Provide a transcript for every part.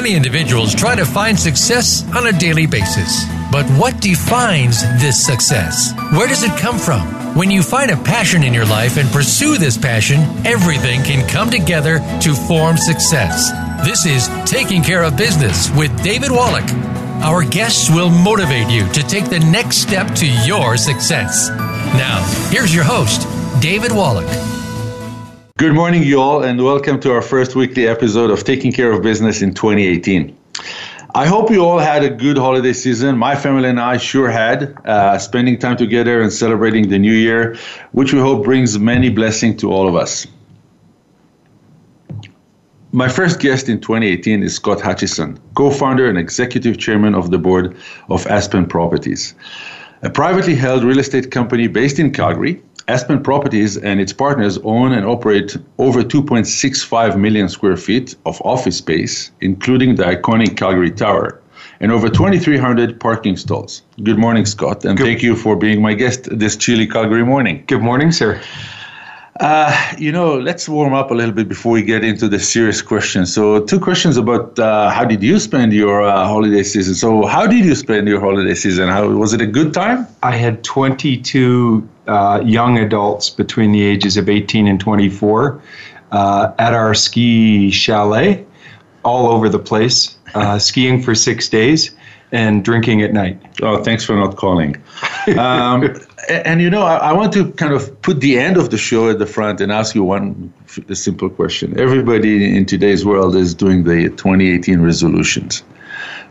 Many individuals try to find success on a daily basis. But what defines this success? Where does it come from? When you find a passion in your life and pursue this passion, everything can come together to form success. This is Taking Care of Business with David Wallach. Our guests will motivate you to take the next step to your success. Now, here's your host, David Wallach. Good morning, you all, and welcome to our first weekly episode of Taking Care of Business in 2018. I hope you all had a good holiday season. My family and I sure had, uh, spending time together and celebrating the new year, which we hope brings many blessings to all of us. My first guest in 2018 is Scott Hutchison, co founder and executive chairman of the board of Aspen Properties, a privately held real estate company based in Calgary Aspen Properties and its partners own and operate over 2.65 million square feet of office space, including the iconic Calgary Tower, and over 2,300 parking stalls. Good morning, Scott, and Good. thank you for being my guest this chilly Calgary morning. Good morning, sir. Uh, you know, let's warm up a little bit before we get into the serious questions. So, two questions about uh, how did you spend your uh, holiday season? So, how did you spend your holiday season? How was it a good time? I had 22 uh, young adults between the ages of 18 and 24 uh, at our ski chalet, all over the place, uh, skiing for six days and drinking at night. Oh, thanks for not calling. Um, and you know, I, I, want to kind of put the end of the show at the front and ask you one f- simple question. Everybody in today's world is doing the 2018 resolutions.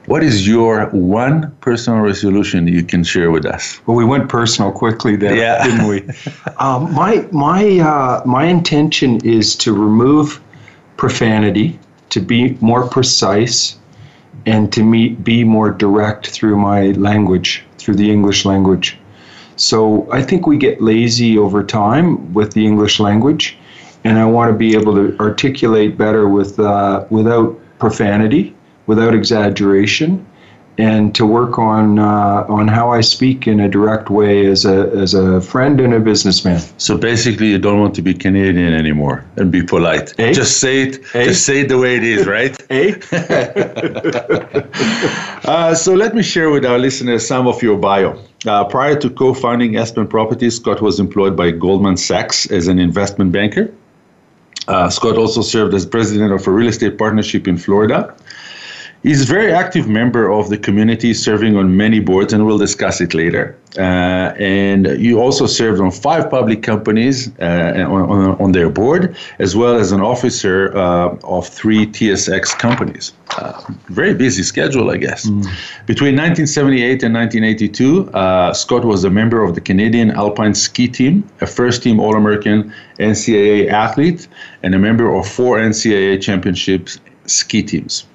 What is your one personal resolution you can share with us? Well, we went personal quickly there, yeah. didn't we? um, my my uh, my intention is to remove profanity, to be more precise, and to meet, be more direct through my language, through the English language. So I think we get lazy over time with the English language, and I want to be able to articulate better with uh, without profanity, without exaggeration, and to work on uh, on how I speak in a direct way as a as a friend and a businessman. So basically, you don't want to be Canadian anymore and be polite. Eh? Just say it. Eh? Just say it the way it is, right? eh? uh, so let me share with our listeners some of your bio. Uh, prior to co-founding Aspen Properties, Scott was employed by Goldman Sachs as an investment banker. Uh, Scott also served as president of a real estate partnership in Florida He's a very active member of the community, serving on many boards, and we'll discuss it later. Uh, and you also served on five public companies uh, on, on, their board, as well as an officer uh, of three TSX companies. Uh, very busy schedule, I guess. Mm. Between 1978 and 1982, uh, Scott was a member of the Canadian Alpine Ski Team, a first team All American NCAA athlete, and a member of four NCAA championships ski teams.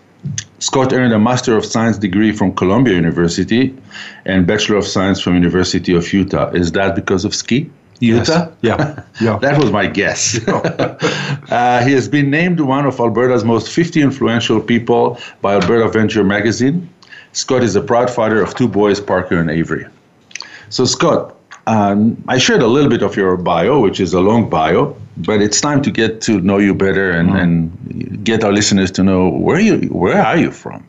Scott earned a Master of Science degree from Columbia University and Bachelor of Science from University of Utah. Is that because of ski? Utah? Yes. Yeah. yeah. that was my guess. uh, he has been named one of Alberta's most 50 influential people by Alberta Venture magazine. Scott is a proud father of two boys, Parker and Avery. So, Scott, um, I shared a little bit of your bio, which is a long bio, but it's time to get to know you better and, mm. and get our listeners to know where you where are you from.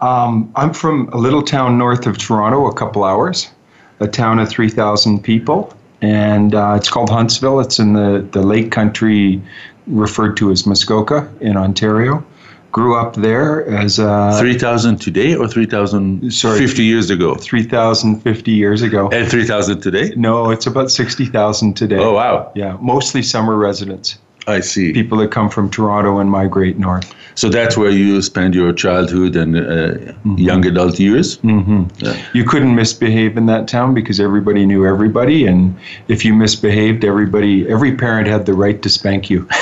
Um, I'm from a little town north of Toronto, a couple hours, a town of 3,000 people, and uh, it's called Huntsville. It's in the, the lake country referred to as Muskoka in Ontario grew up there as a 3000 today or 3000 sorry. 50 years ago? 3050 years ago. And 3000 today? No it's about 60000 today. Oh wow. Yeah mostly summer residents I see. People that come from Toronto and migrate north. So that's where you spend your childhood and uh, mm-hmm. young adult years? Mm-hmm. Yeah. You couldn't misbehave in that town because everybody knew everybody. And if you misbehaved, everybody, every parent had the right to spank you.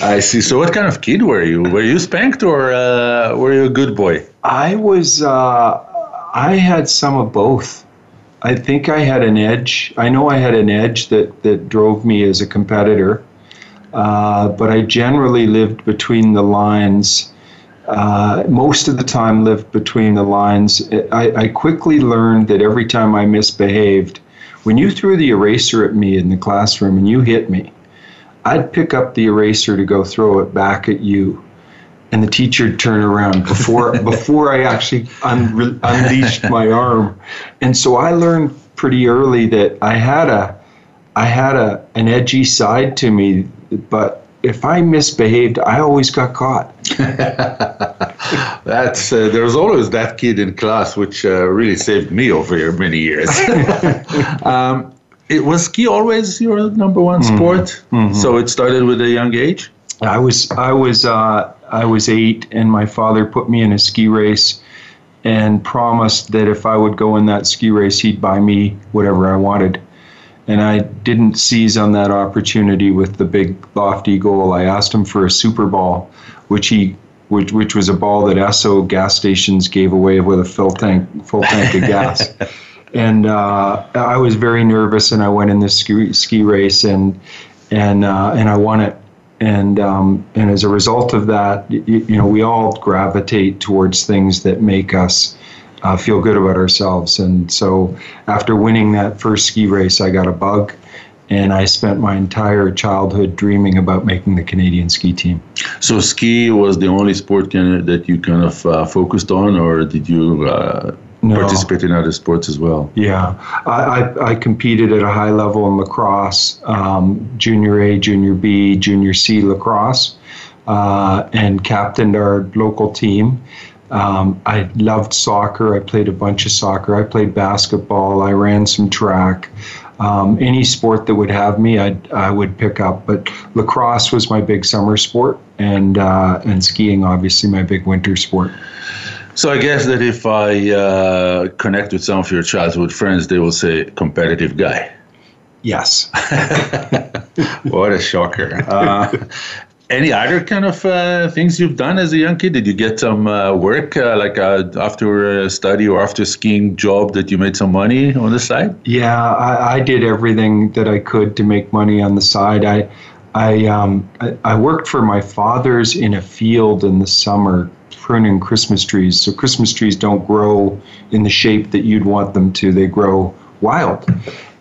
I see. So what kind of kid were you? Were you spanked or uh, were you a good boy? I was, uh, I had some of both. I think I had an edge. I know I had an edge that, that drove me as a competitor, uh, but I generally lived between the lines. Uh, most of the time, lived between the lines. I, I quickly learned that every time I misbehaved, when you threw the eraser at me in the classroom and you hit me, I'd pick up the eraser to go throw it back at you. And the teacher turned around before before I actually un- unleashed my arm, and so I learned pretty early that I had a I had a an edgy side to me, but if I misbehaved, I always got caught. That's uh, there was always that kid in class, which uh, really saved me over many years. um, it was ski always your number one mm-hmm. sport. Mm-hmm. So it started with a young age. I was I was uh, I was eight, and my father put me in a ski race, and promised that if I would go in that ski race, he'd buy me whatever I wanted. And I didn't seize on that opportunity with the big lofty goal. I asked him for a Super Ball, which he which which was a ball that Esso gas stations gave away with a full tank full tank of gas. and uh, I was very nervous, and I went in this ski, ski race, and and uh, and I won it and um, and as a result of that, you, you, know, we all gravitate towards things that make us uh, feel good about ourselves. And so, after winning that first ski race, I got a bug, and I spent my entire childhood dreaming about making the Canadian ski team. So, ski was the only sport that you kind of uh, focused on, or did you? Uh no. participate in other sports as well. Yeah, I, I, I competed at a high level in lacrosse, um, junior A, junior B, junior C lacrosse, uh, and captained our local team. Um, I loved soccer. I played a bunch of soccer. I played basketball. I ran some track. Um, any sport that would have me, I'd, I would pick up. But lacrosse was my big summer sport, and uh, and skiing obviously my big winter sport. So I guess that if I uh, connect with some of your childhood friends, they will say competitive guy. Yes. what a shocker. Uh, any other kind of uh, things you've done as a young kid? Did you get some uh, work, uh, like uh, after a study or after skiing job, that you made some money on the side? Yeah, I, I did everything that I could to make money on the side. I, I, um, I, I worked for my father's in a field in the summer pruning Christmas trees. So Christmas trees don't grow in the shape that you'd want them to. They grow wild.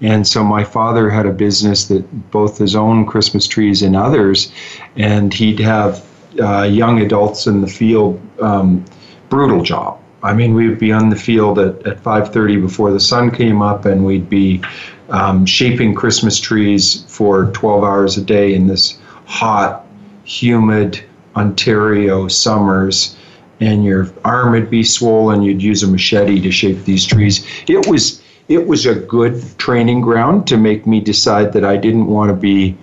And so my father had a business that both his own Christmas trees and others, and he'd have uh, young adults in the field. Um, brutal job. I mean, we'd be on the field at, at 5:30 before the sun came up, and we'd be um, shaping Christmas trees for 12 hours a day in this hot, humid Ontario summers and your arm would be swollen. You'd use a machete to shape these trees. It was it was a good training ground to make me decide that I didn't want to be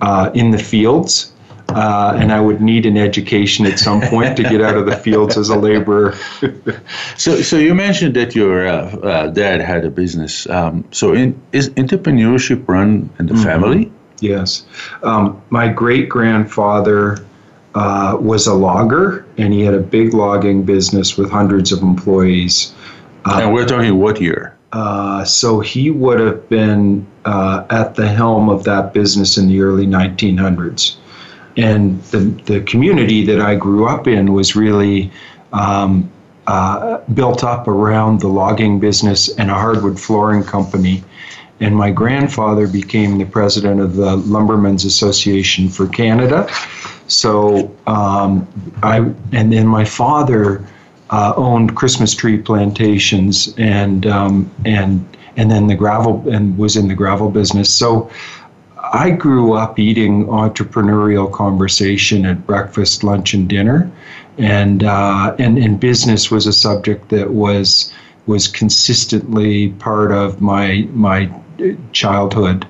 uh, in the fields. Uh, and I would need an education at some point to get out of the fields as a laborer. so, so you mentioned that your uh, uh, dad had a business. Um, so, in, is entrepreneurship run in the mm-hmm. family? Yes, um, my great grandfather uh, was a logger, and he had a big logging business with hundreds of employees. Uh, and we're talking what year? Uh, so he would have been uh, at the helm of that business in the early 1900s. And the, the community that I grew up in was really um, uh, built up around the logging business and a hardwood flooring company. And my grandfather became the president of the Lumbermen's Association for Canada. So um, I and then my father uh, owned Christmas tree plantations and um, and and then the gravel and was in the gravel business. So I grew up eating entrepreneurial conversation at breakfast, lunch, and dinner, and uh, and and business was a subject that was was consistently part of my my childhood.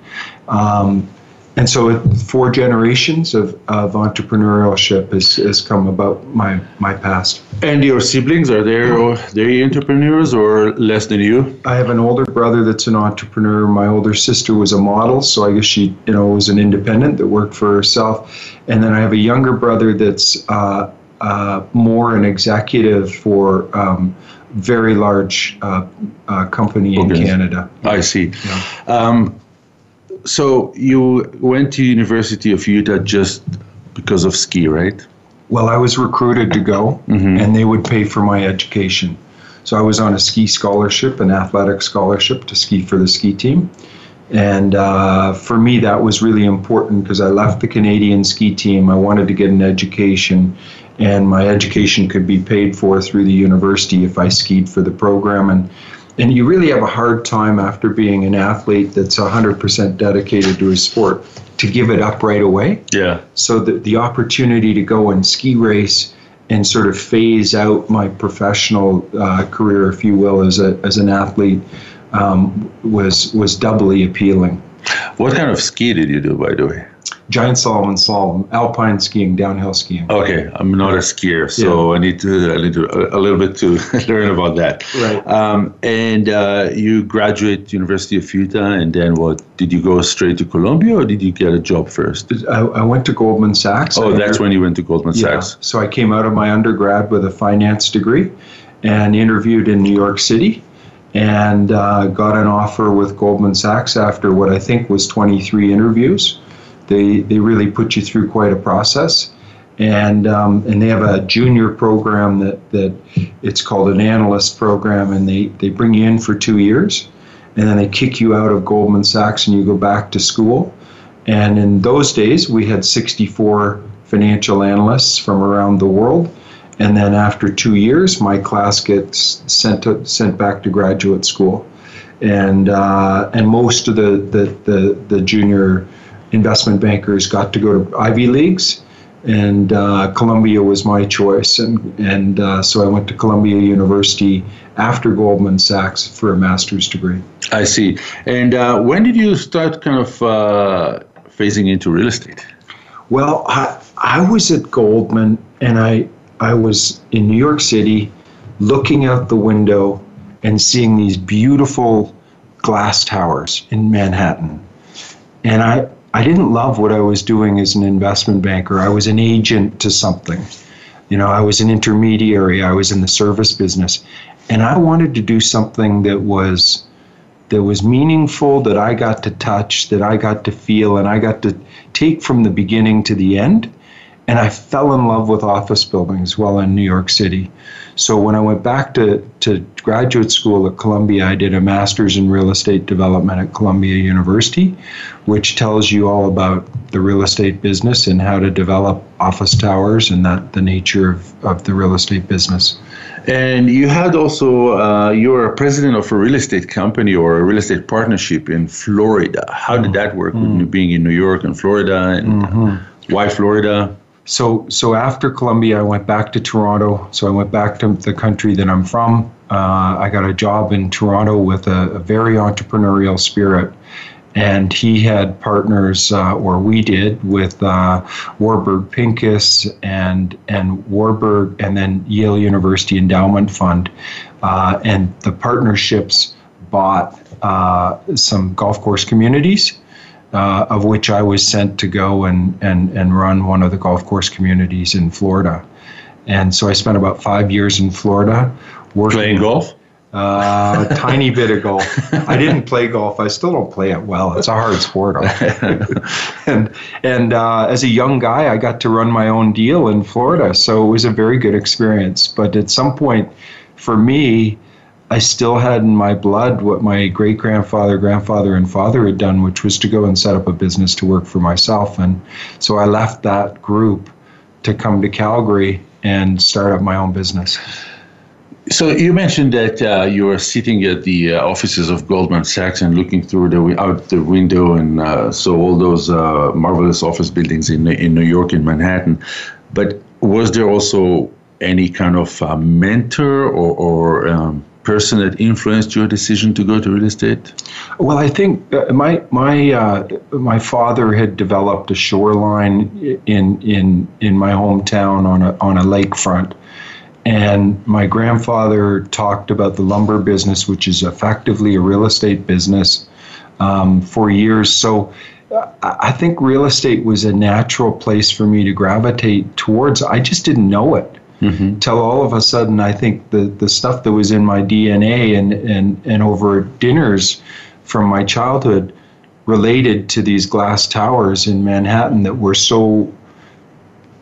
Um, and so four generations of, of entrepreneurship has, has come about my, my past. And your siblings, are they, they entrepreneurs or less than you? I have an older brother that's an entrepreneur. My older sister was a model, so I guess she you know was an independent that worked for herself. And then I have a younger brother that's uh, uh, more an executive for um, very large uh, uh company in Canada. I see. Yeah. Um, so you went to University of Utah just because of ski, right? Well, I was recruited to go, mm-hmm. and they would pay for my education. So I was on a ski scholarship, an athletic scholarship to ski for the ski team. And uh, for me, that was really important because I left the Canadian ski team. I wanted to get an education, and my education could be paid for through the university if I skied for the program. And and you really have a hard time after being an athlete that's 100% dedicated to a sport to give it up right away. Yeah. So the, the opportunity to go and ski race and sort of phase out my professional uh, career, if you will, as, a, as an athlete um, was, was doubly appealing. What kind of ski did you do, by the way? Giant Salomon slalom, alpine skiing, downhill skiing. Okay, I'm not a skier, so yeah. I need to I need to a, a little bit to learn about that. Right. Um, and uh, you graduate University of Utah, and then what? Did you go straight to Columbia, or did you get a job first? I, I went to Goldman Sachs. Oh, that's when you went to Goldman yeah. Sachs. So I came out of my undergrad with a finance degree, and interviewed in New York City and uh, got an offer with Goldman Sachs after what I think was 23 interviews they they really put you through quite a process, and um, and they have a junior program that that it's called an analyst program, and they they bring you in for two years, and then they kick you out of Goldman Sachs, and you go back to school. And in those days, we had 64 financial analysts from around the world. And then after two years, my class gets sent to, sent back to graduate school, and uh, and most of the the the, the junior investment bankers got to go to Ivy Leagues, and uh, Columbia was my choice. And, and uh, so I went to Columbia University after Goldman Sachs for a master's degree. I see. And uh, when did you start kind of uh, phasing into real estate? Well, I, I was at Goldman and I, I was in New York City looking out the window and seeing these beautiful glass towers in Manhattan. And I, I didn't love what I was doing as an investment banker. I was an agent to something. You know, I was an intermediary. I was in the service business. And I wanted to do something that was that was meaningful, that I got to touch, that I got to feel, and I got to take from the beginning to the end. And I fell in love with office buildings while in New York City. So when I went back to, to graduate school at Columbia, I did a master's in real estate development at Columbia University, which tells you all about the real estate business and how to develop office towers and that the nature of, of the real estate business. And you had also, uh, you were a president of a real estate company or a real estate partnership in Florida. How did that work mm-hmm. with being in New York and Florida? And mm-hmm. why Florida? So, so after Columbia, I went back to Toronto. So I went back to the country that I'm from. Uh, I got a job in Toronto with a, a very entrepreneurial spirit. And he had partners, uh, or we did, with uh, Warburg Pincus and and Warburg, and then Yale University Endowment Fund, uh, and the partnerships bought uh, some golf course communities uh, of which I was sent to go and, and, and run one of the golf course communities in Florida. And so I spent about five years in Florida working. Playing golf? Uh, a tiny bit of golf. I didn't play golf. I still don't play it well. It's a hard sport. and and uh, as a young guy, I got to run my own deal in Florida, so it was a very good experience. But at some point, for me, I still had in my blood what my great grandfather, grandfather, and father had done, which was to go and set up a business to work for myself. And so I left that group to come to Calgary and start up my own business. So you mentioned that uh, you were sitting at the uh, offices of Goldman Sachs and looking through the out the window and uh, saw all those uh, marvelous office buildings in in New York in Manhattan. But was there also any kind of uh, mentor or, or um, person that influenced your decision to go to real estate? Well, I think uh, my my uh, my father had developed a shoreline in in in my hometown on a on a lakefront, and my grandfather talked about the lumber business, which is effectively a real estate business, um, for years. So. Uh, I think real estate was a natural place for me to gravitate towards. I just didn't know it mm-hmm. till all of a sudden I think the, the stuff that was in my DNA and, and, and over dinners from my childhood related to these glass towers in Manhattan that were so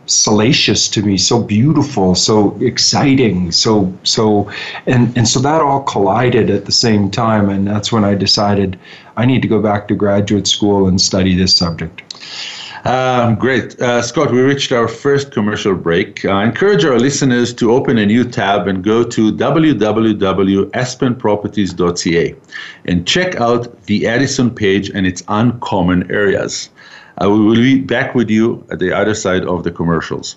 salacious to me, so beautiful, so exciting, so so and and so that all collided at the same time and that's when I decided I need to go back to graduate school and study this subject. Um, great. Uh, Scott, we reached our first commercial break. I encourage our listeners to open a new tab and go to www.aspenproperties.ca and check out the Edison page and its uncommon areas. Uh, we will be back with you at the other side of the commercials.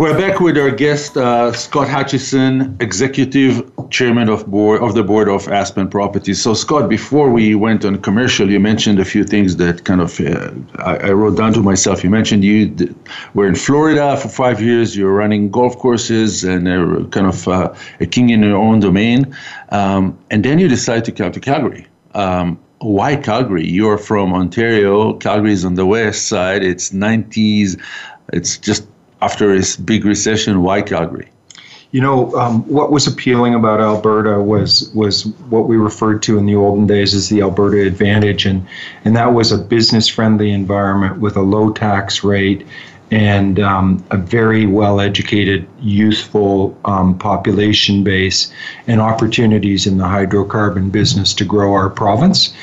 We're back with our guest, uh, Scott Hutchison, Executive Chairman of board of the Board of Aspen Properties. So, Scott, before we went on commercial, you mentioned a few things that kind of uh, I, I, wrote down to myself. You mentioned you were in Florida for five years. You're running golf courses and uh, kind of uh, a king in your own domain, um, and then you decide to come to Calgary. Um, why Calgary? You're from Ontario. Calgary is on the west side. It's 90s. It's just after this big recession, why Calgary? You know, um, what was appealing about Alberta was was what we referred to in the olden days as the Alberta Advantage, and and that was a business friendly environment with a low tax rate and um, a very well educated, youthful um, population base, and opportunities in the hydrocarbon business to grow our province.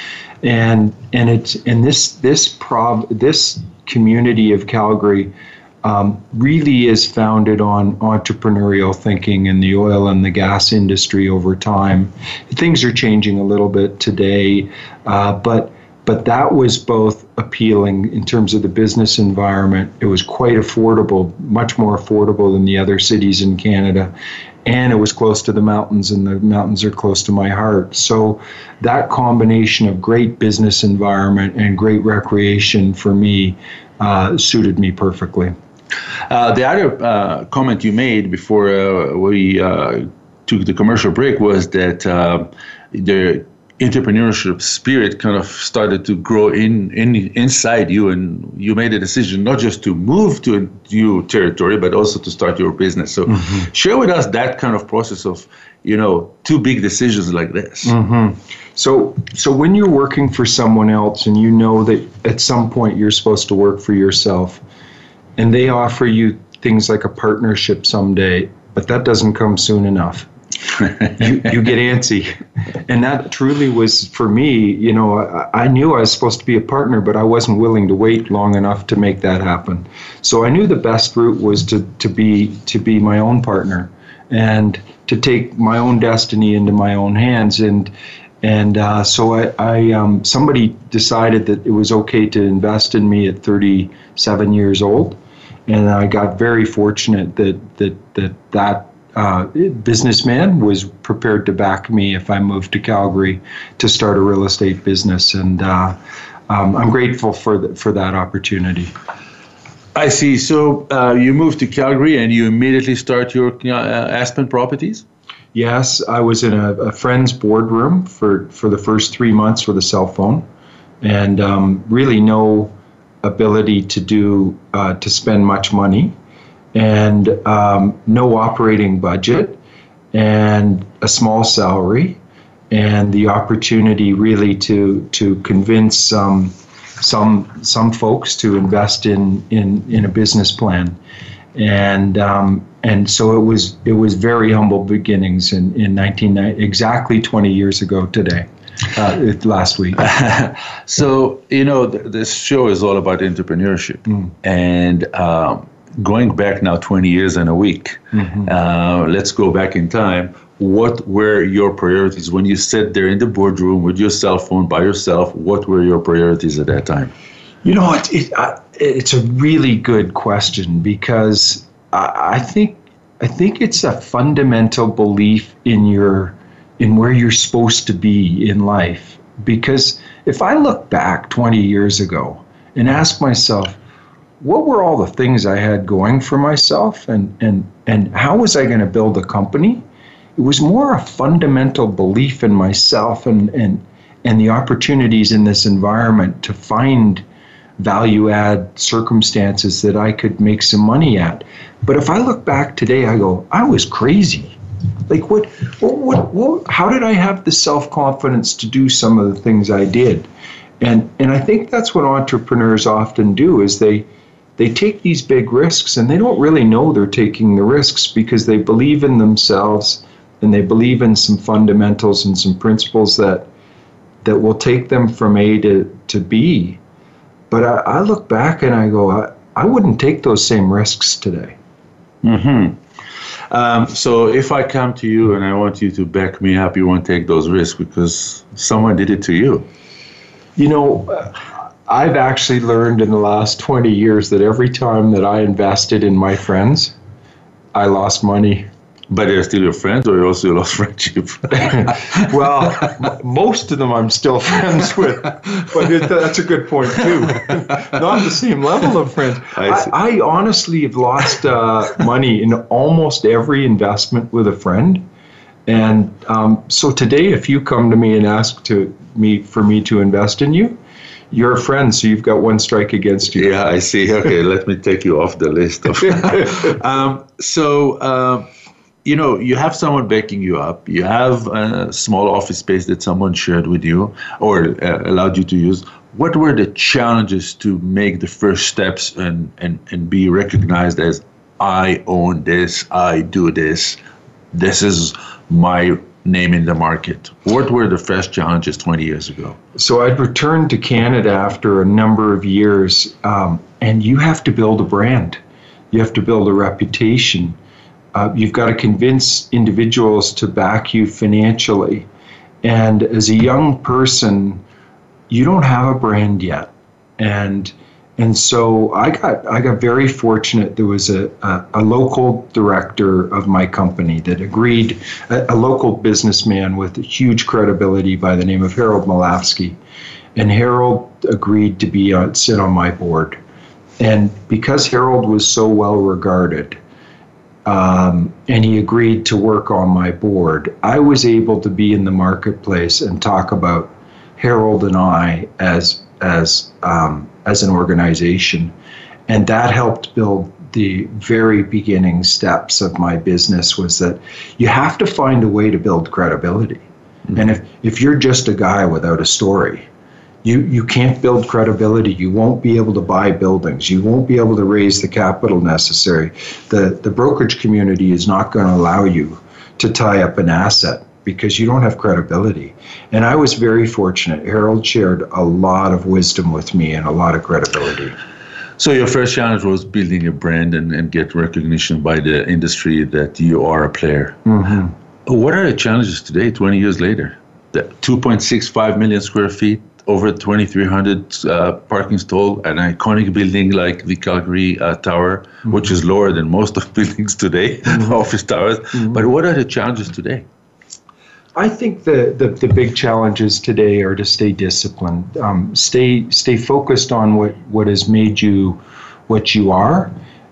And and it's and this this prov this community of Calgary um, really is founded on entrepreneurial thinking in the oil and the gas industry over time. Things are changing a little bit today, uh, but but that was both appealing in terms of the business environment. It was quite affordable, much more affordable than the other cities in Canada. And it was close to the mountains, and the mountains are close to my heart. So, that combination of great business environment and great recreation for me uh, suited me perfectly. Uh, the other uh, comment you made before uh, we uh, took the commercial break was that uh, the entrepreneurship spirit kind of started to grow in, in inside you and you made a decision not just to move to a new territory but also to start your business so mm-hmm. share with us that kind of process of you know two big decisions like this mm-hmm. so so when you're working for someone else and you know that at some point you're supposed to work for yourself and they offer you things like a partnership someday, but that doesn't come soon enough. you, you get antsy. And that truly was for me, you know, I, I, knew I was supposed to be a partner, but I wasn't willing to wait long enough to make that happen. So I knew the best route was to, to be to be my own partner and to take my own destiny into my own hands. And And uh, so I, I um, somebody decided that it was okay to invest in me at 37 years old, and I got very fortunate that that that that uh, businessman was prepared to back me if I moved to Calgary to start a real estate business, and uh, um, I'm grateful for the, for that opportunity. I see. So uh, you moved to Calgary and you immediately start your uh, Aspen properties. Yes, I was in a, a, friend's boardroom for, for the first three months with a cell phone, and um, really no ability to do uh, to spend much money, and um, no operating budget, and a small salary, and the opportunity really to to convince some some some folks to invest in in in a business plan and um, and so it was it was very humble beginnings in in 19 exactly 20 years ago today. Uh, last week. so you know th- this show is all about entrepreneurship, mm. and um, going back now 20 years and a week. Mm-hmm. Uh, let's go back in time. What were your priorities when you sat there in the boardroom with your cell phone by yourself? What were your priorities at that time? You know, it, it, uh, it's a really good question because I, I think I think it's a fundamental belief in your in where you're supposed to be in life. Because if I look back 20 years ago and ask myself, what were all the things I had going for myself and, and, and how was I going to build a company? It was more a fundamental belief in myself and, and, and the opportunities in this environment to find value add circumstances that I could make some money at. But if I look back today, I go, I was crazy. Like what, what, what, what how did I have the self confidence to do some of the things I did? And and I think that's what entrepreneurs often do is they they take these big risks and they don't really know they're taking the risks because they believe in themselves and they believe in some fundamentals and some principles that that will take them from A to, to B but I, I look back and I go, I, I wouldn't take those same risks today. Hmm. Um, so if I come to you and I want you to back me up, you won't take those risks because someone did it to you. You know, I've actually learned in the last 20 years that every time that I invested in my friends, I lost money. But they're still your friends, or you also lost friendship? well, m- most of them I'm still friends with, but it, that's a good point too. Not the same level of friends. I, I, I honestly have lost uh, money in almost every investment with a friend, and um, so today, if you come to me and ask to me for me to invest in you, you're a friend, so you've got one strike against you. Yeah, I see. Okay, let me take you off the list. Of, um, so. Uh, you know, you have someone backing you up. You have a small office space that someone shared with you or uh, allowed you to use. What were the challenges to make the first steps and, and, and be recognized as I own this, I do this, this is my name in the market? What were the first challenges 20 years ago? So I'd returned to Canada after a number of years, um, and you have to build a brand, you have to build a reputation uh, you've got to convince individuals to back you financially. And as a young person, you don't have a brand yet. And and so I got I got very fortunate. There was a, a, a local director of my company that agreed, a, a, local businessman with huge credibility by the name of Harold Milavsky. And Harold agreed to be on, sit on my board. And because Harold was so well regarded, um, and he agreed to work on my board. I was able to be in the marketplace and talk about Harold and I as as um, as an organization, and that helped build the very beginning steps of my business. Was that you have to find a way to build credibility, mm-hmm. and if if you're just a guy without a story, you, you can't build credibility. You won't be able to buy buildings. You won't be able to raise the capital necessary. The, the brokerage community is not going to allow you to tie up an asset because you don't have credibility. And I was very fortunate. Harold shared a lot of wisdom with me and a lot of credibility. So your first challenge was building a brand and, and get recognition by the industry that you are a player. Mm-hmm. What are the challenges today, 20 years later? 2.65 million square feet, over 2,300 uh, parking stall, an iconic building like the Calgary uh, Tower, mm-hmm. which is lower than most of buildings today, mm-hmm. office towers. Mm-hmm. But what are the challenges today? I think the, the, the, big challenges today are to stay disciplined, um, stay stay focused on what, what has made you what you are,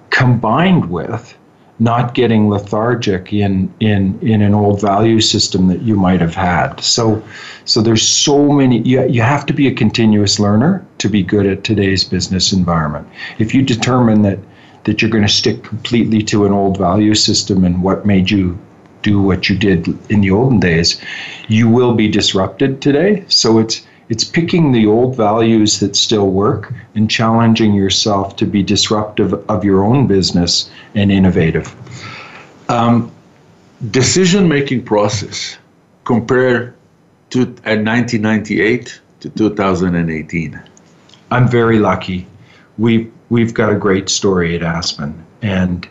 combined with not getting lethargic in in in an old value system that you might have had. So so there's so many you, you have to be a continuous learner to be good at today's business environment. If you determine that that you're going to stick completely to an old value system and what made you do what you did in the olden days, you will be disrupted today. So it's it's picking the old values that still work and challenging yourself to be disruptive of your own business and innovative. Um, decision making process compare to at 1998 to 2018. I'm very lucky. We we've got a great story at Aspen, and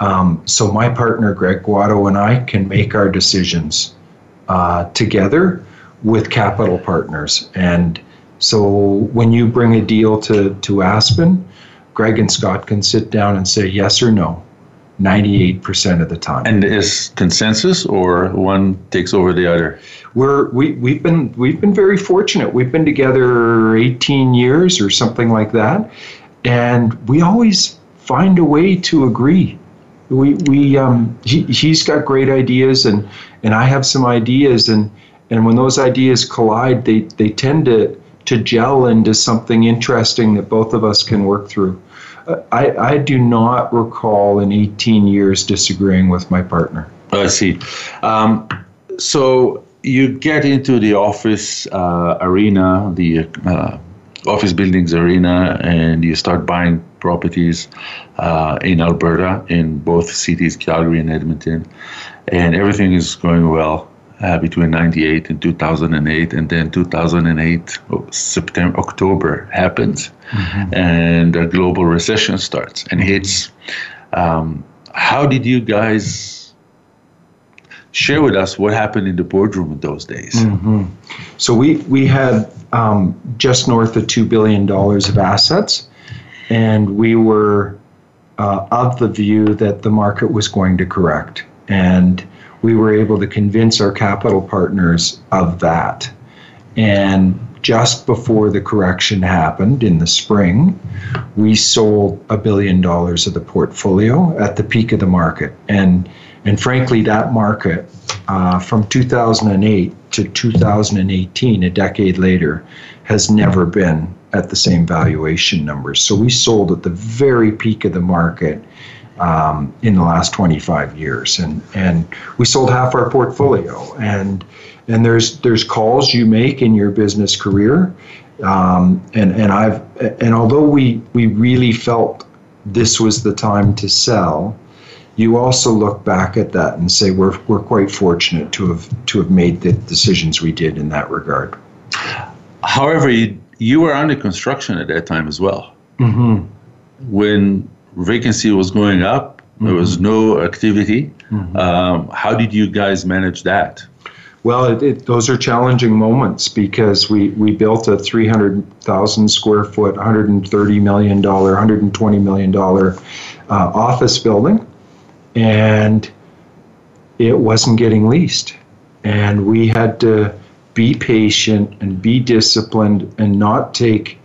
um, so my partner Greg Guatto and I can make our decisions uh, together with capital partners. And so when you bring a deal to, to Aspen, Greg and Scott can sit down and say yes or no 98% of the time. And is consensus or one takes over the other? We're, we, we've, been, we've been very fortunate. We've been together 18 years or something like that. And we always find a way to agree. We, we, um, he, he's got great ideas and, and I have some ideas and, and when those ideas collide, they, they tend to, to gel into something interesting that both of us can work through. Uh, I, I do not recall in 18 years disagreeing with my partner. I see. Um, so you get into the office uh, arena, the uh, office buildings arena, and you start buying properties uh, in Alberta, in both cities, Calgary and Edmonton, and everything is going well uh, between 98 and 2008 and then 2008 september october happens mm-hmm. and a global recession starts and hits um, how did you guys share with us what happened in the boardroom in those days mm-hmm. so we we had um, just north of $2 billion of assets and we were uh, of the view that the market was going to correct and we were able to convince our capital partners of that. And just before the correction happened in the spring, we sold a billion dollars of the portfolio at the peak of the market. And, and frankly, that market uh, from 2008 to 2018, a decade later, has never been at the same valuation numbers. So we sold at the very peak of the market um, in the last 25 years, and and we sold half our portfolio. And and there's there's calls you make in your business career, um, and and I've and although we we really felt this was the time to sell, you also look back at that and say we're we're quite fortunate to have to have made the decisions we did in that regard. However, you, you were under construction at that time as well. Mm-hmm. When vacancy was going up. Mm-hmm. There was no activity. Mm-hmm. Um, how did you guys manage that? Well, it, it, those are challenging moments because we, we built a 300,000 square foot, $130 million, $120 million uh, office building, and it wasn't getting leased. And we had to be patient and be disciplined and not take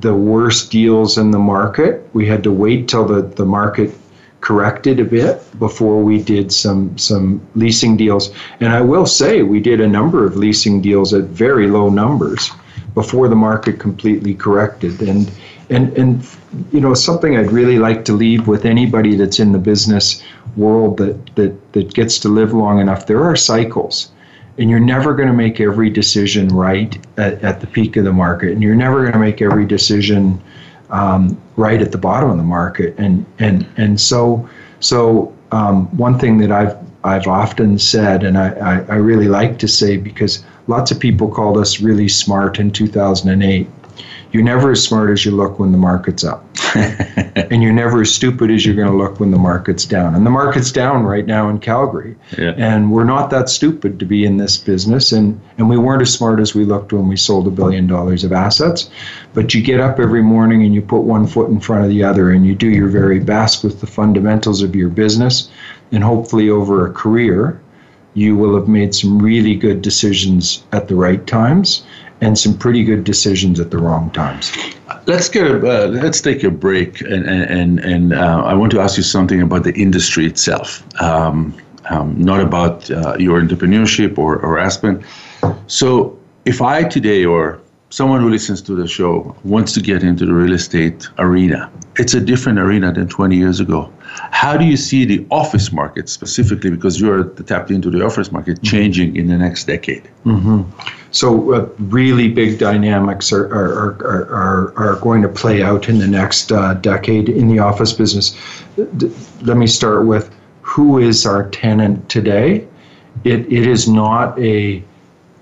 the worst deals in the market. We had to wait till the, the market corrected a bit before we did some some leasing deals. And I will say we did a number of leasing deals at very low numbers before the market completely corrected. And and and you know something I'd really like to leave with anybody that's in the business world that that that gets to live long enough. There are cycles and you're never going to make every decision right at, at, the peak of the market, and you're never going to make every decision um, right at the bottom of the market. And and and so so um, one thing that I've I've often said, and I, I, I really like to say because lots of people called us really smart in 2008. You're never as smart as you look when the market's up. and you're never as stupid as you're going to look when the market's down. And the market's down right now in Calgary. Yeah. And we're not that stupid to be in this business. And, and we weren't as smart as we looked when we sold a billion dollars of assets. But you get up every morning and you put one foot in front of the other and you do your very best with the fundamentals of your business. And hopefully, over a career, you will have made some really good decisions at the right times and some pretty good decisions at the wrong times. Let's get a, uh, let's take a break, and and and uh, I want to ask you something about the industry itself, um, um, not about uh, your entrepreneurship or, or Aspen. So, if I today or someone who listens to the show wants to get into the real estate arena, it's a different arena than 20 years ago. How do you see the office market specifically, because you're tapped into the office market, mm-hmm. changing in the next decade? Mm-hmm. So, uh, really big dynamics are, are, are, are, are going to play out in the next uh, decade in the office business. D- let me start with who is our tenant today? It, it is not a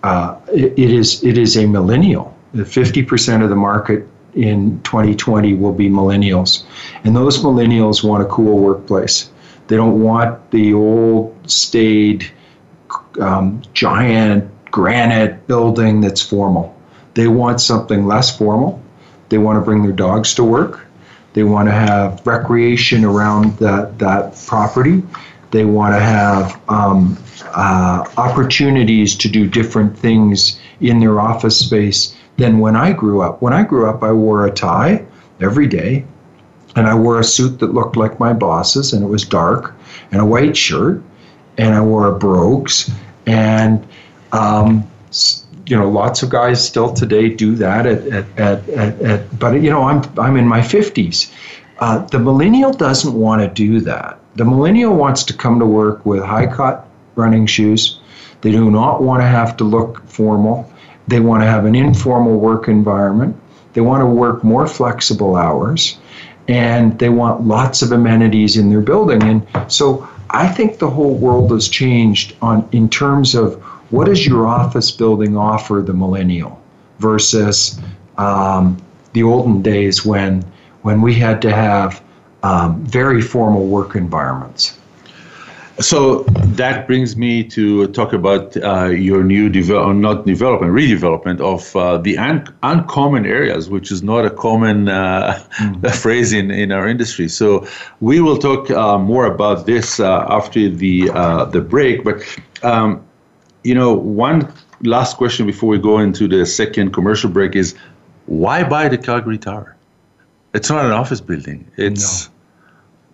uh, it, it is it is a millennial. Fifty percent of the market in 2020 will be millennials. And those millennials want a cool workplace. They don't want the old, staid, um, giant granite building that's formal. They want something less formal. They want to bring their dogs to work. They want to have recreation around that, that property. They want to have um, uh, opportunities to do different things in their office space than when I grew up. When I grew up, I wore a tie every day, and I wore a suit that looked like my boss's, and it was dark, and a white shirt, and I wore a brogues, and um, you know, lots of guys still today do that. At, at, at, at, at but you know, I'm I'm in my fifties. Uh, the millennial doesn't want to do that. The millennial wants to come to work with high cut running shoes. They do not want to have to look formal. They want to have an informal work environment. They want to work more flexible hours. And they want lots of amenities in their building. And so I think the whole world has changed on in terms of what does your office building offer the millennial versus um, the olden days when when we had to have um, very formal work environments. So that brings me to talk about uh, your new develop, not development, redevelopment of uh, the un- uncommon areas, which is not a common uh, mm. phrase in, in our industry. So we will talk uh, more about this uh, after the uh, the break. But um, you know, one last question before we go into the second commercial break is, why buy the Calgary Tower? It's not an office building. It's no.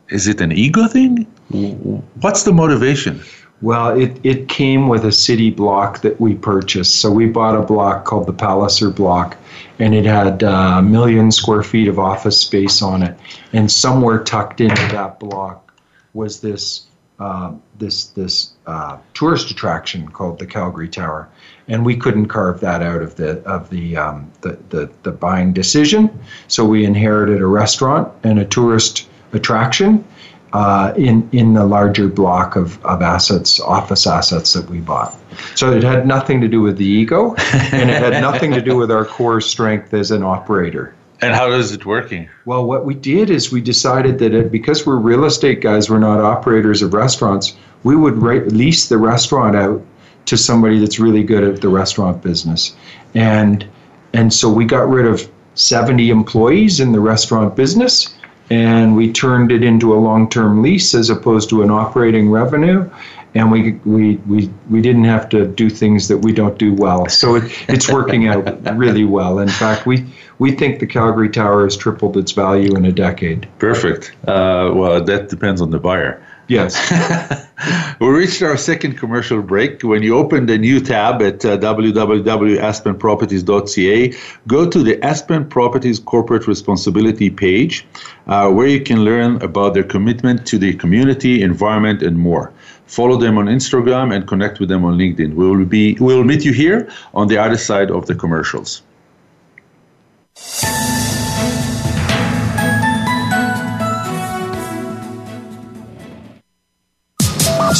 is it an ego thing? What's the motivation? Well, it, it came with a city block that we purchased. So we bought a block called the Palliser block, and it had uh, a million square feet of office space on it. And somewhere tucked into that block was this uh, this this uh, tourist attraction called the Calgary Tower, and we couldn't carve that out of the of the, um, the, the the buying decision. So we inherited a restaurant and a tourist attraction, uh, in in the larger block of, of assets, office assets that we bought. So it had nothing to do with the ego, and it had nothing to do with our core strength as an operator. And how is it working? Well, what we did is we decided that it, because we're real estate guys, we're not operators of restaurants. We would lease the restaurant out to somebody that's really good at the restaurant business, and and so we got rid of 70 employees in the restaurant business and we turned it into a long-term lease as opposed to an operating revenue and we we we, we didn't have to do things that we don't do well. So it, it's working out really well. In fact we we think the calgary tower has tripled its value in a decade. Perfect. Uh, well that depends on the buyer Yes. we reached our second commercial break. When you open the new tab at uh, www.aspenproperties.ca, go to the Aspen Properties Corporate Responsibility page, uh, where you can learn about their commitment to the community, environment, and more. Follow them on Instagram and connect with them on LinkedIn. We will be we will meet you here on the other side of the commercials.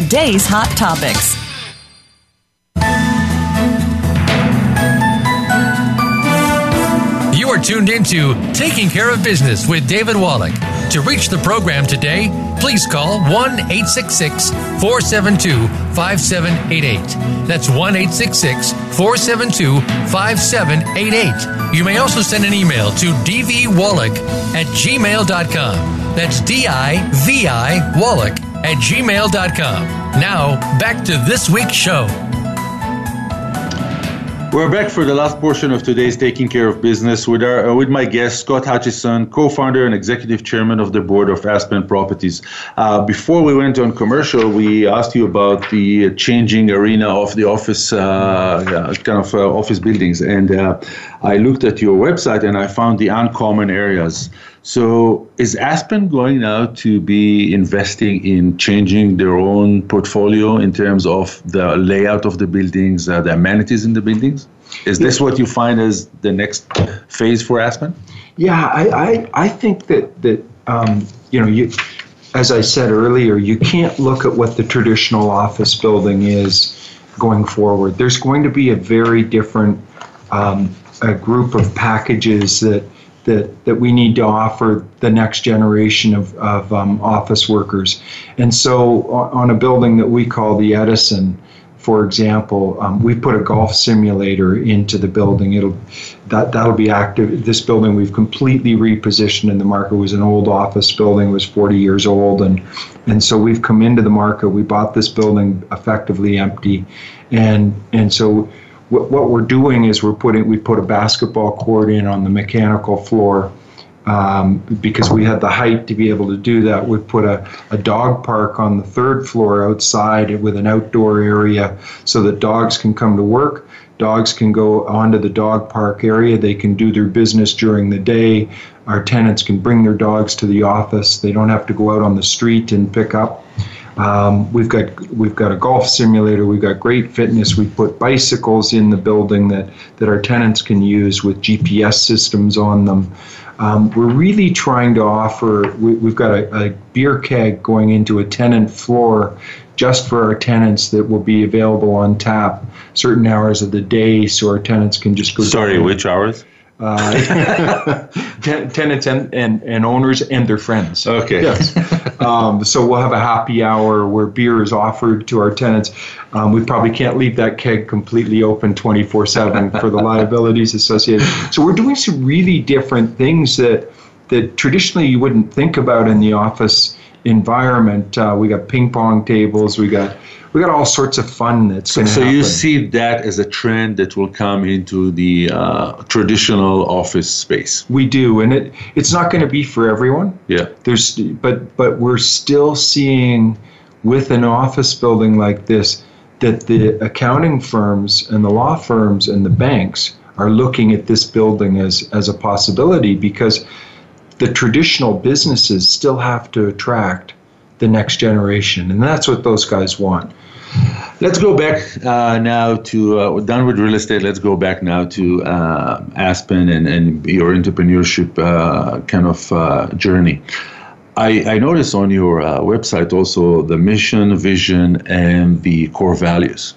today's hot topics. You are tuned into Taking Care of Business with David Wallach. To reach the program today, please call 1 866 472 5788. That's 1 866 472 5788. You may also send an email to dvwallach at gmail.com. That's D I V I Wallach at gmail.com. Now, back to this week's show. We're back for the last portion of today's Taking Care of Business with our uh, with my guest Scott Hutchison, co-founder and executive chairman of the board of Aspen Properties. Uh, before we went on commercial, we asked you about the changing arena of the office uh, kind of uh, office buildings, and uh, I looked at your website and I found the uncommon areas. So, is Aspen going now to be investing in changing their own portfolio in terms of the layout of the buildings, uh, the amenities in the buildings? Is this what you find as the next phase for Aspen? Yeah, I, I, I think that that um, you know you, as I said earlier, you can't look at what the traditional office building is going forward. There's going to be a very different um, a group of packages that that, that we need to offer the next generation of, of um, office workers. And so, on a building that we call the Edison, for example, um, we put a golf simulator into the building. It'll that that'll be active. This building we've completely repositioned in the market. It was an old office building. Was 40 years old, and and so we've come into the market. We bought this building effectively empty, and and so what, what we're doing is we're putting we put a basketball court in on the mechanical floor um, because we had the height to be able to do that. We put a, a dog park on the third floor outside with an outdoor area so that dogs can come to work. Dogs can go onto the dog park area. They can do their business during the day. Our tenants can bring their dogs to the office. They don't have to go out on the street and pick up. Um, we've got we've got a golf simulator. We've got great fitness. We put bicycles in the building that that our tenants can use with GPS systems on them. Um, we're really trying to offer. We, have got a, a beer keg going into a tenant floor just for our tenants that will be available on tap certain hours of the day, so our tenants can just go. Sorry, which hours? Uh, tenants and, and, and owners and their friends. Okay. Yes. Um, so we'll have a happy hour where beer is offered to our tenants. Um, we probably can't leave that keg completely open 24 7 for the liabilities associated. So we're doing some really different things that, that traditionally you wouldn't think about in the office environment. Uh, we got ping pong tables, we got we got all sorts of fun that's so, so you see that as a trend that will come into the uh, traditional office space? We do and it it's not going to be for everyone. Yeah. There's but but we're still seeing with an office building like this that the accounting firms and the law firms and the banks are looking at this building as as a possibility because the traditional businesses still have to attract the next generation. And that's what those guys want. Let's go back uh, now to uh, done with real estate. Let's go back now to uh, Aspen and, and your entrepreneurship uh, kind of uh, journey. I, I noticed on your uh, website also the mission, vision, and the core values,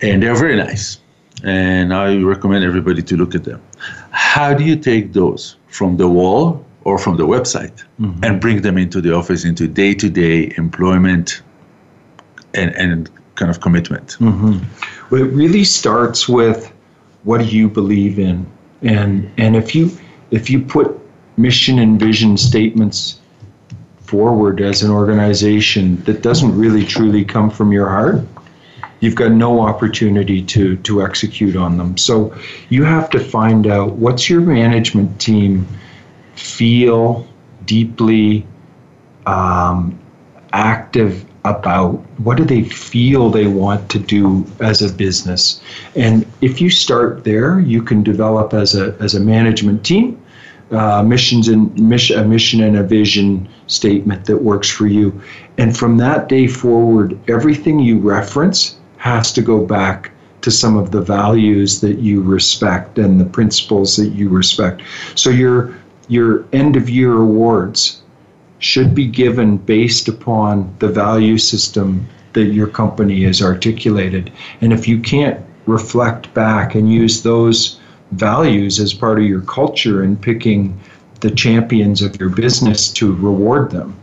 and they're very nice. And I recommend everybody to look at them. How do you take those from the wall or from the website mm-hmm. and bring them into the office into day-to-day employment and, and kind of commitment. Mm-hmm. Well, it really starts with what do you believe in, and and if you if you put mission and vision statements forward as an organization that doesn't really truly come from your heart, you've got no opportunity to to execute on them. So you have to find out what's your management team feel deeply um, active about what do they feel they want to do as a business. And if you start there you can develop as a as a management team uh, missions and mission, a mission and a vision statement that works for you. And from that day forward everything you reference has to go back to some of the values that you respect and the principles that you respect. So your your end of year awards should be given based upon the value system that your company has articulated. And if you can't reflect back and use those values as part of your culture in picking the champions of your business to reward them,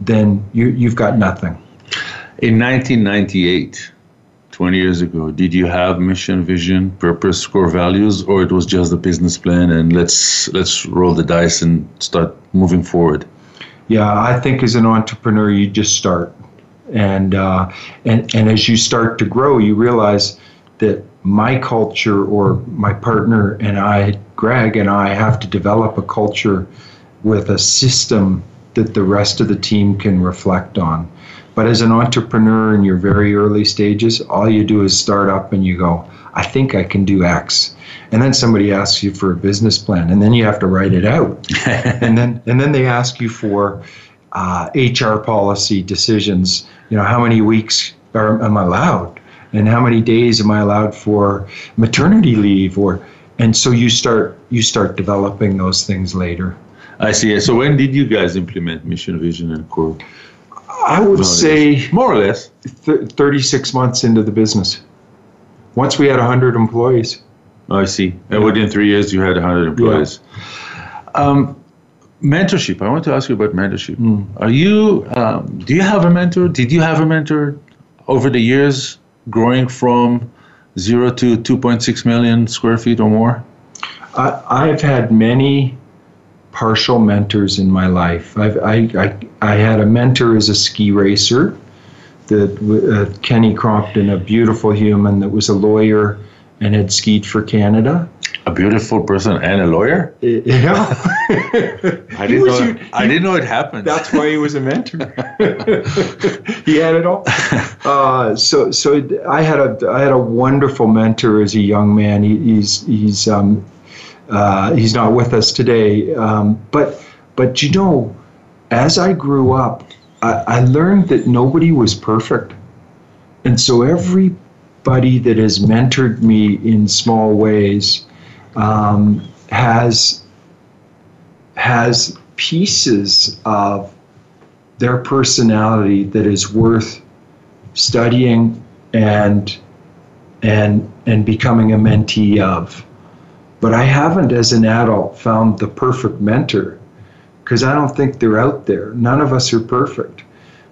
then you, you've got nothing. In 1998, 20 years ago, did you have mission, vision, purpose, core values, or it was just a business plan and let's let's roll the dice and start moving forward? Yeah, I think as an entrepreneur, you just start, and uh, and and as you start to grow, you realize that my culture or my partner and I, Greg and I, have to develop a culture with a system that the rest of the team can reflect on. But as an entrepreneur in your very early stages, all you do is start up and you go, I think I can do X and then somebody asks you for a business plan, and then you have to write it out, and then and then they ask you for uh, HR policy decisions. You know, how many weeks are, am I allowed, and how many days am I allowed for maternity leave, or and so you start you start developing those things later. I see. So when did you guys implement mission, vision, and core? I would say more or less th- 36 months into the business. Once we had 100 employees. Oh, I see. And within three years, you had 100 employees. Yeah. Um, mentorship. I want to ask you about mentorship. Mm. Are you? Um, do you have a mentor? Did you have a mentor over the years, growing from zero to 2.6 million square feet or more? I, I've had many partial mentors in my life. I've, I, I, I had a mentor as a ski racer, that uh, Kenny Crompton, a beautiful human that was a lawyer and had skied for Canada. A beautiful person and a lawyer. Yeah, I didn't know. Your, I didn't know it happened. That's why he was a mentor. he had it all. Uh, so, so I had a I had a wonderful mentor as a young man. He, he's he's um, uh, he's not with us today. Um, but but you know, as I grew up, I, I learned that nobody was perfect, and so everybody that has mentored me in small ways um, has has pieces of their personality that is worth studying and and and becoming a mentee of. But I haven't, as an adult, found the perfect mentor because I don't think they're out there. None of us are perfect.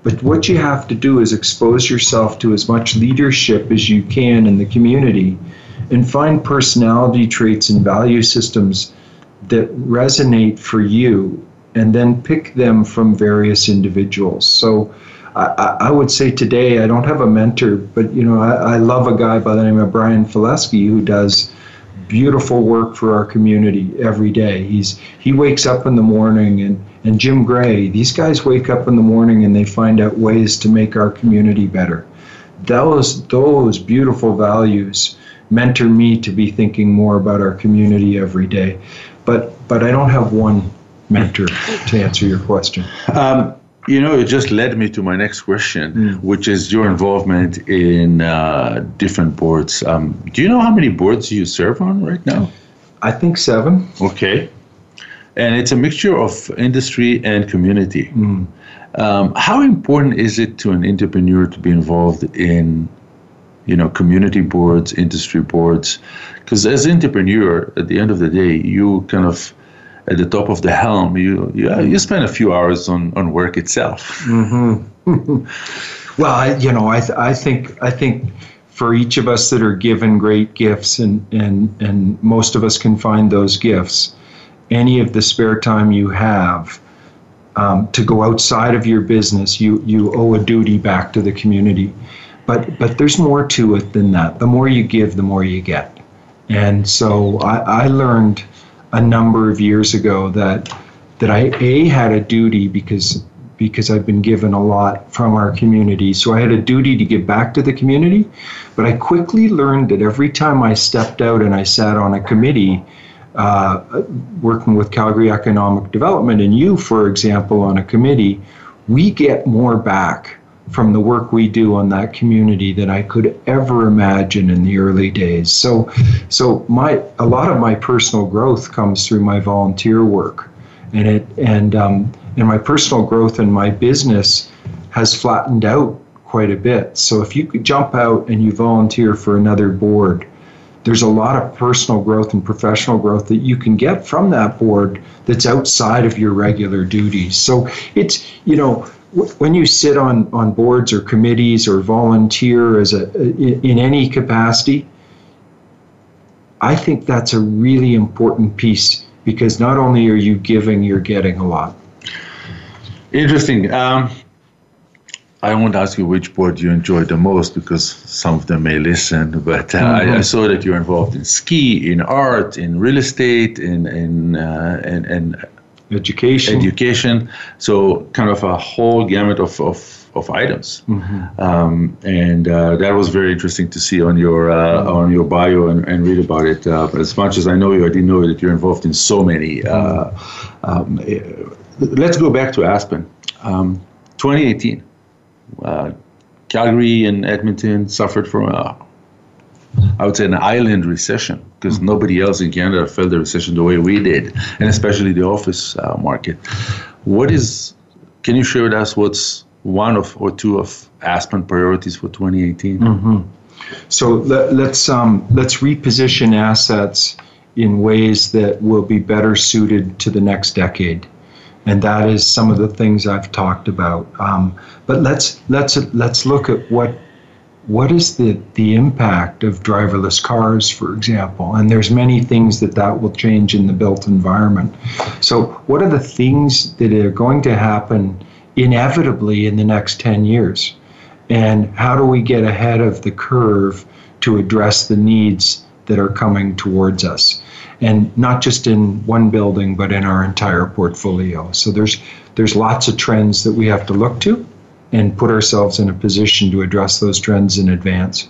But what you have to do is expose yourself to as much leadership as you can in the community and find personality traits and value systems that resonate for you and then pick them from various individuals. So I, I, would say today I don't have a mentor, but you know I, I love a guy by the name of Brian Felesky who does beautiful work for our community every day. He's he wakes up in the morning and and Jim Gray. These guys wake up in the morning and they find out ways to make our community better. Those those beautiful values mentor me to be thinking more about our community every day. But but I don't have one mentor to answer your question. Um, you know, it just led me to my next question, mm. which is your involvement in uh, different boards. Um, do you know how many boards you serve on right now? I think seven. Okay. And it's a mixture of industry and community. Mm. Um, how important is it to an entrepreneur to be involved in, you know, community boards, industry boards? Because as an entrepreneur, at the end of the day, you kind of at the top of the helm, you you, you spend a few hours on, on work itself. Mm-hmm. Well, I, you know, I, th- I think I think for each of us that are given great gifts, and and and most of us can find those gifts. Any of the spare time you have um, to go outside of your business, you you owe a duty back to the community. But but there's more to it than that. The more you give, the more you get. And so I, I learned a number of years ago that that I a had a duty because because I've been given a lot from our community. So I had a duty to give back to the community. But I quickly learned that every time I stepped out and I sat on a committee, uh, working with Calgary Economic Development, and you, for example, on a committee, we get more back from the work we do on that community than I could ever imagine in the early days. So, so my a lot of my personal growth comes through my volunteer work, and it and um, and my personal growth in my business has flattened out quite a bit. So if you could jump out and you volunteer for another board, there's a lot of personal growth and professional growth that you can get from that board that's outside of your regular duties. So it's you know when you sit on, on boards or committees or volunteer as a in any capacity, I think that's a really important piece because not only are you giving, you're getting a lot. Interesting. Um, I won't ask you which board you enjoy the most because some of them may listen, but uh, mm-hmm. I, I, mm-hmm. saw that you're involved in ski, in art, in real estate, in in uh, and, and education. Education. So kind of a whole gamut of, of, of items. Mm-hmm. um, and uh, that was very interesting to see on your uh, on your bio and, and read about it. Uh, as much as I know you I didn't know that you're involved in so many uh, um, eh, let's go back to Aspen. Um, 2018 uh, Calgary and Edmonton suffered from a I would say an island recession because mm-hmm. nobody else in Canada felt the recession the way we did, and especially the office uh, market. What is? Can you share with us what's one of or two of Aspen priorities for 2018? Mm-hmm. So let, let's um, let's reposition assets in ways that will be better suited to the next decade and that is some of the things I've talked about. Um, but let's let's let's look at what what is the, the impact of driverless cars, for example? And there's many things that that will change in the built environment. So, what are the things that are going to happen inevitably in the next 10 years? And how do we get ahead of the curve to address the needs that are coming towards us? And not just in one building, but in our entire portfolio. So, there's, there's lots of trends that we have to look to and put ourselves in a position to address those trends in advance.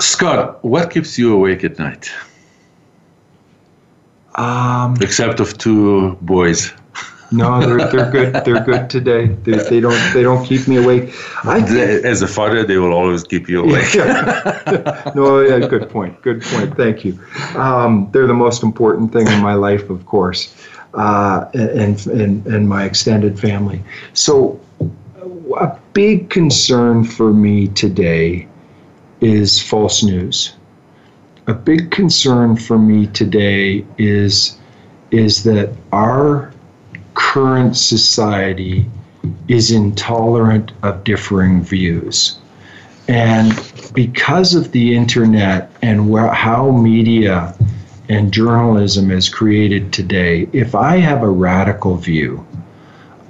Scott, what keeps you awake at night? Um, Except of two boys. no, they're, they're good. They're good today. They, they don't they don't keep me awake. I think, As a father, they will always keep you awake. Yeah. no, yeah, good point. Good point. Thank you. Um, they're the most important thing in my life, of course, uh, and, and and my extended family. So a big concern for me today is false news. A big concern for me today is is that our current society is intolerant of differing views. And because of the internet and how media and journalism is created today, if I have a radical view,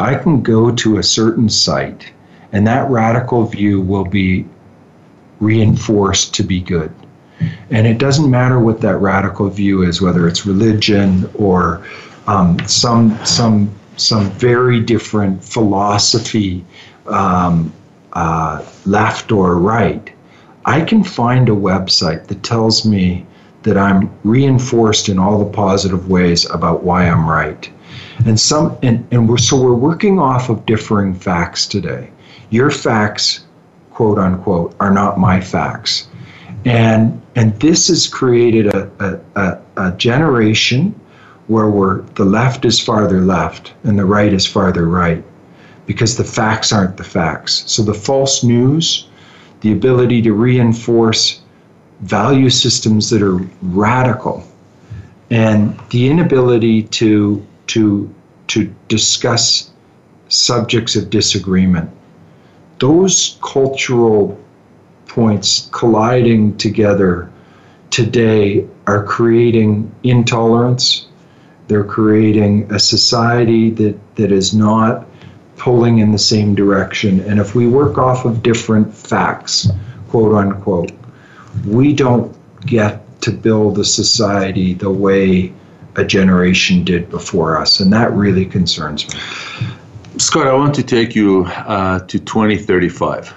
I can go to a certain site and that radical view will be reinforced to be good. And it doesn't matter what that radical view is, whether it's religion or um, some some some very different philosophy, um, uh, left or right. I can find a website that tells me that I'm reinforced in all the positive ways about why I'm right. And some and, and we're so we're working off of differing facts today. Your facts, quote unquote, are not my facts. And and this has created a, a, a, generation where we're the left is farther left and the right is farther right because the facts aren't the facts. So the false news, the ability to reinforce value systems that are radical, and the inability to to to discuss subjects of disagreement those cultural points colliding together today are creating intolerance. They're creating a society that, that is not pulling in the same direction. And if we work off of different facts, quote unquote, we don't get to build a society the way a generation did before us. And that really concerns me. Scott, I want to take you uh, to 2035.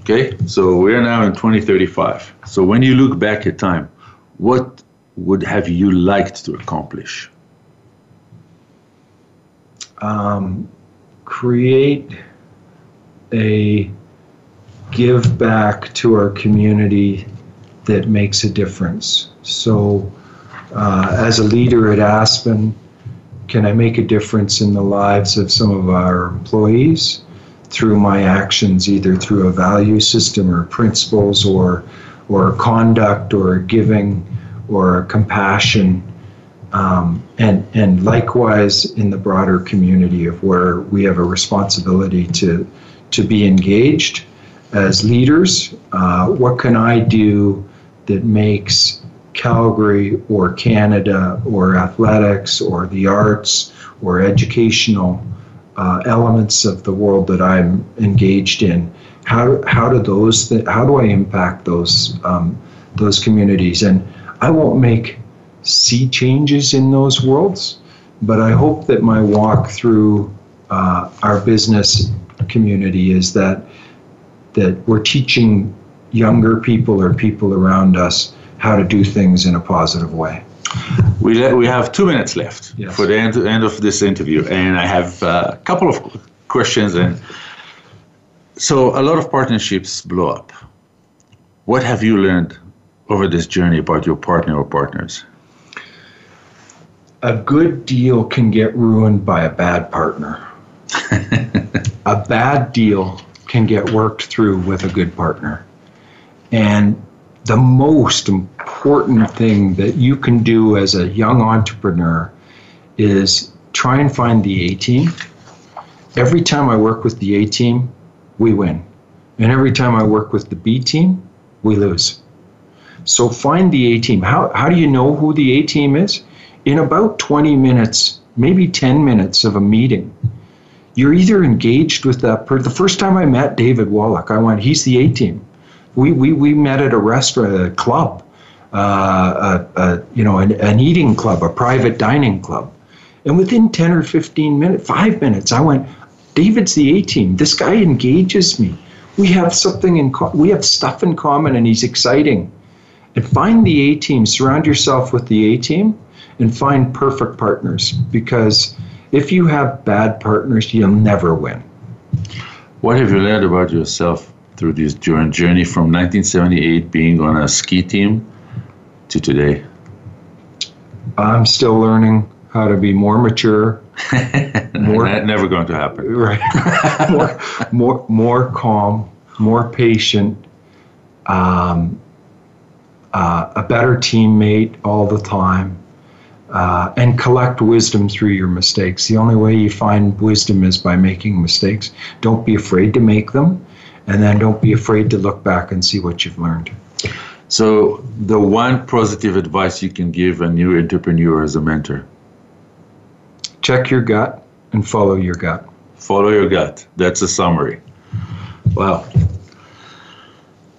Okay, so we're now in 2035. So when you look back at time, what would have you liked to accomplish? Um, create a give back to our community that makes a difference. So, uh, as a leader at Aspen, can I make a difference in the lives of some of our employees? through my actions, either through a value system or principles or or conduct or giving or compassion. Um, and, and likewise in the broader community of where we have a responsibility to, to be engaged as leaders. Uh, what can I do that makes Calgary or Canada or athletics or the arts or educational uh, elements of the world that I'm engaged in, how how do those th- how do I impact those um, those communities? And I won't make sea changes in those worlds, but I hope that my walk through uh, our business community is that that we're teaching younger people or people around us how to do things in a positive way. We, le- we have two minutes left yes. for the end, end of this interview, and I have uh, a couple of questions. And so, a lot of partnerships blow up. What have you learned over this journey about your partner or partners? A good deal can get ruined by a bad partner. a bad deal can get worked through with a good partner. And the most important thing that you can do as a young entrepreneur is try and find the A team. Every time I work with the A team, we win. And every time I work with the B team, we lose. So find the A team. How, how do you know who the A team is? In about 20 minutes, maybe 10 minutes of a meeting, you're either engaged with that person. The first time I met David Wallach, I went, he's the A team we, we, we met at a restaurant, a club, uh, a, a, you know, an, an eating club, a private dining club. And within 10 or 15 minutes, five minutes, I went, David's the A team. This guy engages me. We have something in co- we have stuff in common and he's exciting. And find the A team, surround yourself with the A team and find perfect partners because if you have bad partners, you'll never win. What have you learned about yourself through this journey from 1978 being on a ski team to today? I'm still learning how to be more mature. more, never going to happen. Right. more, more, more calm, more patient, um, uh, a better teammate all the time, uh, and collect wisdom through your mistakes. The only way you find wisdom is by making mistakes. Don't be afraid to make them and then don't be afraid to look back and see what you've learned. So, the one positive advice you can give a new entrepreneur as a mentor? Check your gut and follow your gut. Follow your gut. That's a summary. Wow.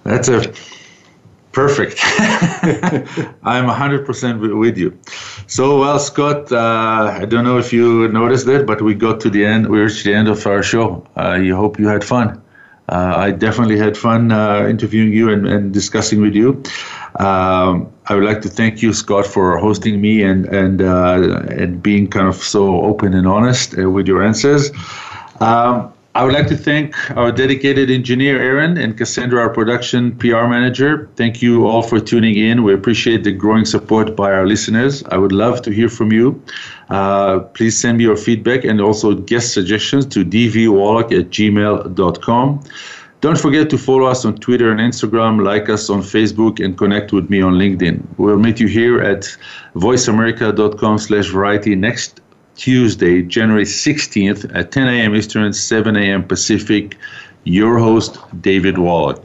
That's a perfect. I'm 100% with you. So, well, Scott, uh, I don't know if you noticed it, but we got to the end. We reached the end of our show. I uh, hope you had fun uh, I definitely had fun uh, interviewing you and, and, discussing with you. Um, I would like to thank you, Scott, for hosting me and and uh, and being kind of so open and honest uh, with your answers. Um, I would like to thank our dedicated engineer, Aaron, and Cassandra, our production PR manager. Thank you all for tuning in. We appreciate the growing support by our listeners. I would love to hear from you. Uh, please send me your feedback and also guest suggestions to dvwallach at gmail.com. Don't forget to follow us on Twitter and Instagram, like us on Facebook, and connect with me on LinkedIn. We'll meet you here at voiceamerica.com slash variety next Tuesday, January 16th at 10 a.m. Eastern, 7 a.m. Pacific. Your host, David Wallach.